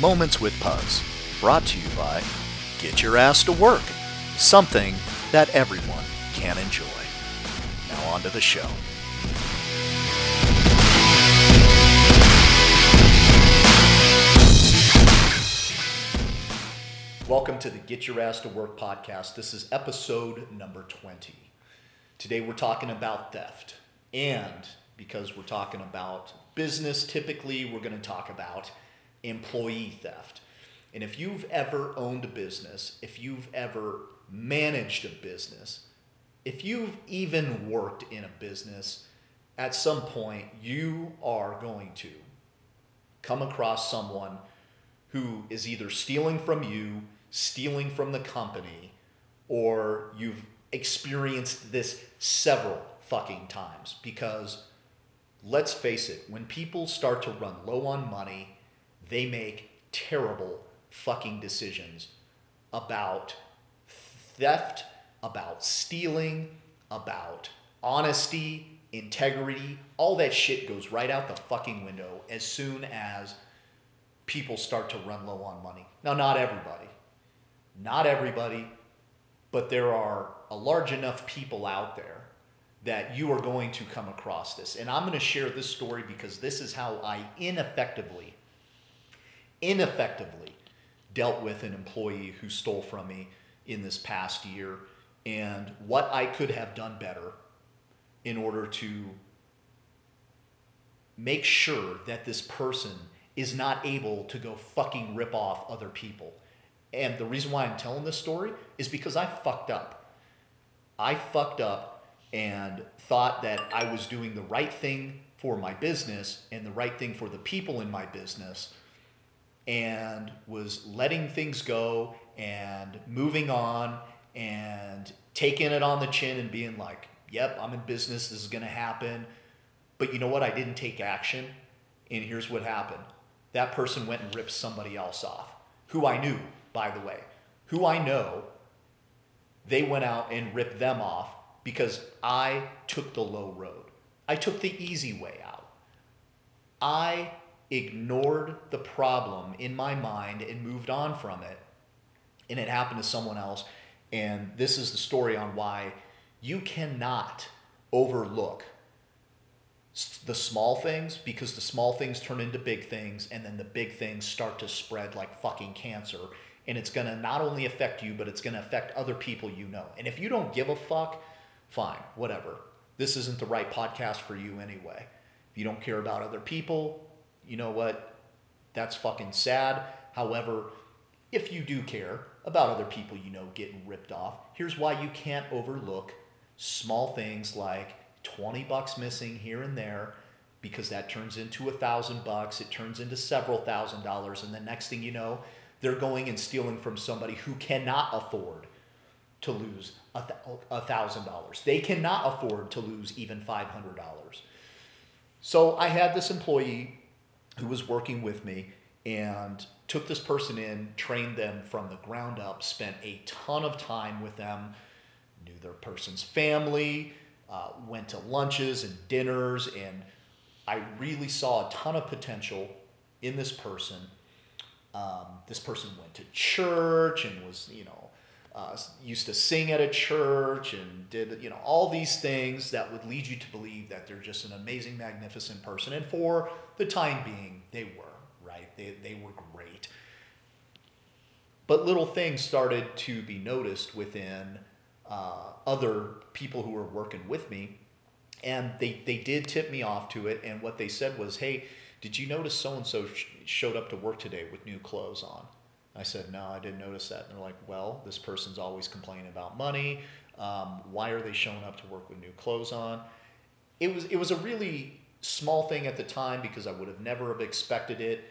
Moments with Puz, brought to you by Get Your Ass to Work, something that everyone can enjoy. Now, on to the show. Welcome to the Get Your Ass to Work podcast. This is episode number 20. Today we're talking about theft. And because we're talking about business, typically we're going to talk about employee theft. And if you've ever owned a business, if you've ever managed a business, if you've even worked in a business, at some point you are going to come across someone who is either stealing from you, stealing from the company, or you've experienced this several fucking times because let's face it, when people start to run low on money, they make terrible fucking decisions about theft, about stealing, about honesty, integrity. All that shit goes right out the fucking window as soon as people start to run low on money. Now, not everybody. Not everybody, but there are a large enough people out there that you are going to come across this. And I'm going to share this story because this is how I ineffectively, ineffectively dealt with an employee who stole from me in this past year and what I could have done better in order to make sure that this person is not able to go fucking rip off other people. And the reason why I'm telling this story is because I fucked up. I fucked up and thought that I was doing the right thing for my business and the right thing for the people in my business and was letting things go and moving on and taking it on the chin and being like, yep, I'm in business, this is to happen. But you know what? I didn't take action. And here's what happened that person went and ripped somebody else off, who I knew, by the way, who I know. They went out and ripped them off because I took the low road. I took the easy way out. I ignored the problem in my mind and moved on from it. And it happened to someone else. And this is the story on why you cannot overlook the small things because the small things turn into big things and then the big things start to spread like fucking cancer and it's going to not only affect you but it's going to affect other people you know and if you don't give a fuck fine whatever this isn't the right podcast for you anyway if you don't care about other people you know what? That's fucking sad. However if you do care about other people you know getting ripped off here's why you can't overlook small things like 20 bucks missing here and there because that turns into a thousand bucks it turns into several thousand dollars and the next thing you know they're going and stealing from somebody who cannot afford to lose a thousand dollars. They cannot afford to lose even $500 so i had this employee who was working with me and took this person in trained them from the ground up spent a ton of time with them knew their person's family uh, went to lunches and dinners, and I really saw a ton of potential in this person. Um, this person went to church and was, you know, uh, used to sing at a church and did, you know, all these things that would lead you to believe that they're just an amazing, magnificent person. And for the time being, they were, right? They, they were great. But little things started to be noticed within uh, other people who were working with me. And they, they did tip me off to it. And what they said was, hey, did you notice so and so showed up to work today with new clothes on? I said, no, I didn't notice that. And they're like, well, this person's always complaining about money. Um, why are they showing up to work with new clothes on? It was, it was a really small thing at the time because I would have never have expected it.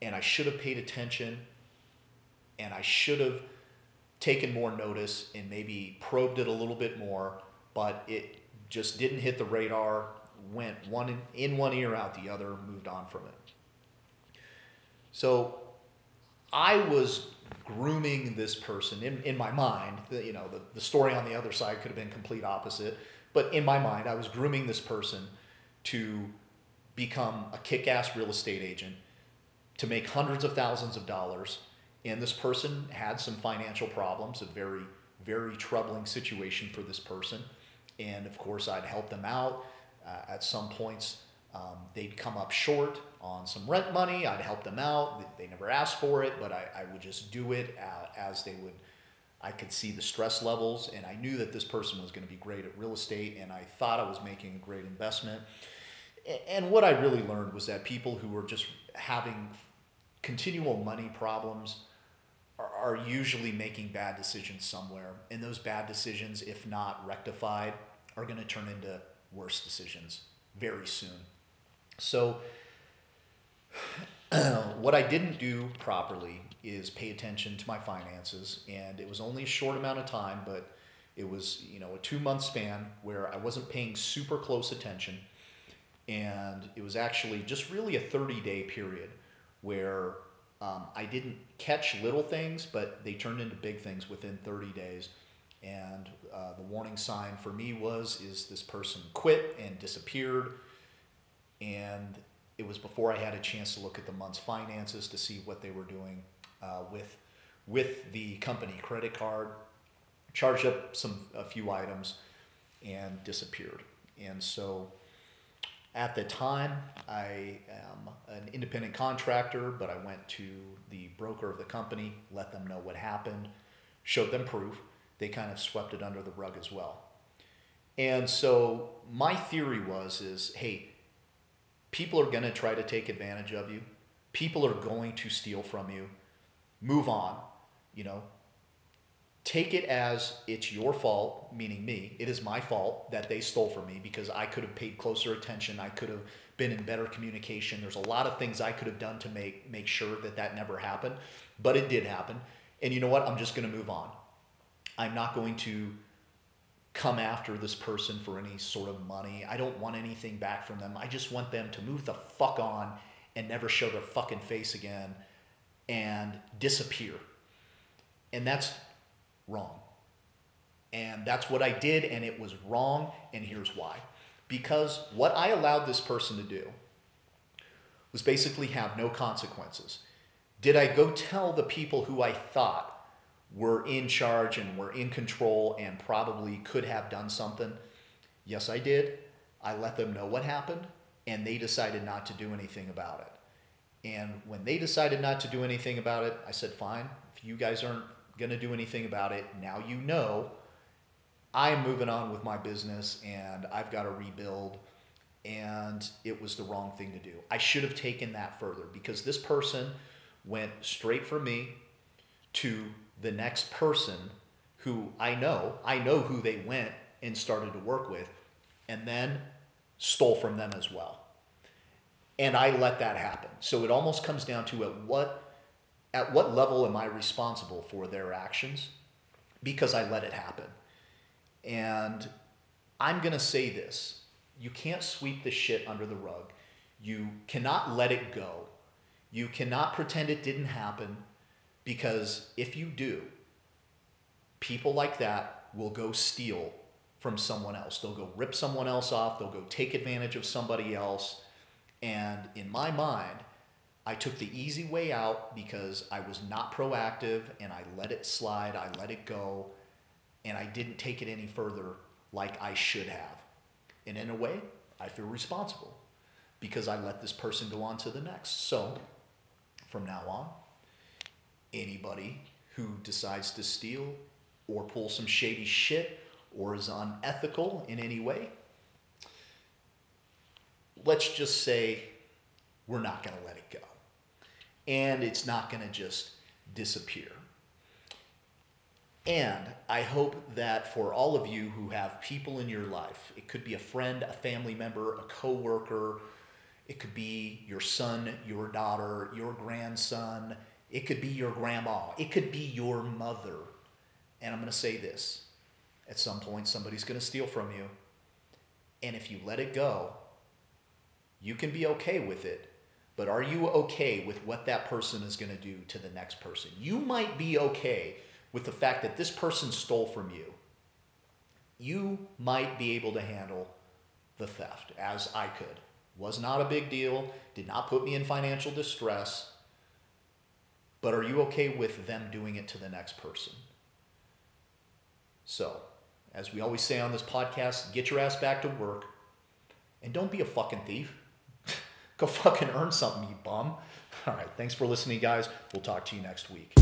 And I should have paid attention. And I should have taken more notice and maybe probed it a little bit more, but it just didn't hit the radar, went one in, in one ear out the other, moved on from it. So I was grooming this person in, in my mind. The, you know, the, the story on the other side could have been complete opposite, but in my mind, I was grooming this person to become a kick ass real estate agent, to make hundreds of thousands of dollars. And this person had some financial problems, a very, very troubling situation for this person. And of course, I'd help them out. Uh, at some points, um, they'd come up short on some rent money. I'd help them out. They never asked for it, but I, I would just do it as they would. I could see the stress levels, and I knew that this person was going to be great at real estate, and I thought I was making a great investment. And what I really learned was that people who were just having continual money problems are, are usually making bad decisions somewhere. And those bad decisions, if not rectified, are going to turn into worse decisions very soon. So, what I didn't do properly is pay attention to my finances, and it was only a short amount of time, but it was you know a two month span where I wasn't paying super close attention, and it was actually just really a thirty day period where um, I didn't catch little things, but they turned into big things within 30 days. And uh, the warning sign for me was, is this person quit and disappeared. And it was before I had a chance to look at the month's finances to see what they were doing uh, with, with the company credit card, charged up some, a few items and disappeared. And so at the time, I am an independent contractor, but I went to the broker of the company, let them know what happened, showed them proof. They kind of swept it under the rug as well. And so my theory was is, hey, people are going to try to take advantage of you. People are going to steal from you. Move on. You know, take it as it's your fault, meaning me. It is my fault that they stole from me because I could have paid closer attention. I could have been in better communication. There's a lot of things I could have done to make make sure that that never happened, but it did happen. And you know what? I'm just going to move on. I'm not going to come after this person for any sort of money. I don't want anything back from them. I just want them to move the fuck on and never show their fucking face again and disappear. And that's wrong. And that's what I did, and it was wrong, and here's why. Because what I allowed this person to do was basically have no consequences. Did I go tell the people who I thought were in charge and were in control and probably could have done something? Yes, I did. I let them know what happened, and they decided not to do anything about it. And when they decided not to do anything about it, I said, fine, if you guys aren't going to do anything about it. Now you know I am moving on with my business and I've got to rebuild. And it was the wrong thing to do. I should have taken that further because this person went straight from me to the next person who I know, I know who they went and started to work with, and then stole from them as well. And I let that happen. So it almost comes down to at what at what level am I responsible for their actions? Because I let it happen. And I'm going to say this you can't sweep the shit under the rug. You cannot let it go. You cannot pretend it didn't happen because if you do, people like that will go steal from someone else. They'll go rip someone else off, they'll go take advantage of somebody else. And in my mind, I took the easy way out because I was not proactive and I let it slide, I let it go, and I didn't take it any further like I should have. And in a way, I feel responsible because I let this person go on to the next. So, from now on, anybody who decides to steal or pull some shady shit or is unethical in any way, let's just say we're not going to let it go and it's not going to just disappear. And I hope that for all of you who have people in your life, it could be a friend, a family member, a coworker, it could be your son, your daughter, your grandson, it could be your grandma, it could be your mother. And I'm going to say this at some point, somebody's going to steal from you. And if you let it go, you can be okay with it but are you okay with what that person is going to do to the next person? You might be okay with the fact that this person stole from you. You might be able to handle the theft as I could. Was not a big deal, did not put me in financial distress, but are you okay with them doing it to the next person? So, as we always say on this podcast, get your ass back to work and don't be a fucking thief. Go fucking earn something, you bum. All right, thanks for listening, guys. We'll talk to you next week.